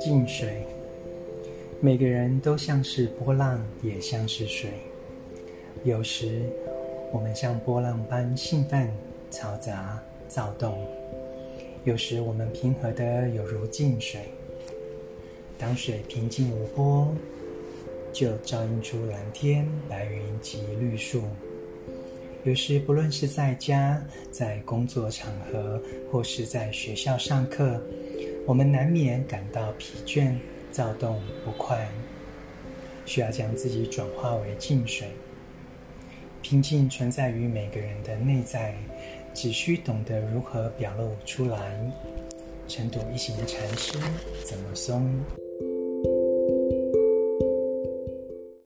静水，每个人都像是波浪，也像是水。有时，我们像波浪般兴奋、嘈杂、躁动；有时，我们平和的有如静水。当水平静无波，就照映出蓝天、白云及绿树。有时，不论是在家、在工作场合，或是在学校上课，我们难免感到疲倦、躁动、不快，需要将自己转化为静水。平静存在于每个人的内在，只需懂得如何表露出来。晨读一行禅师怎么松？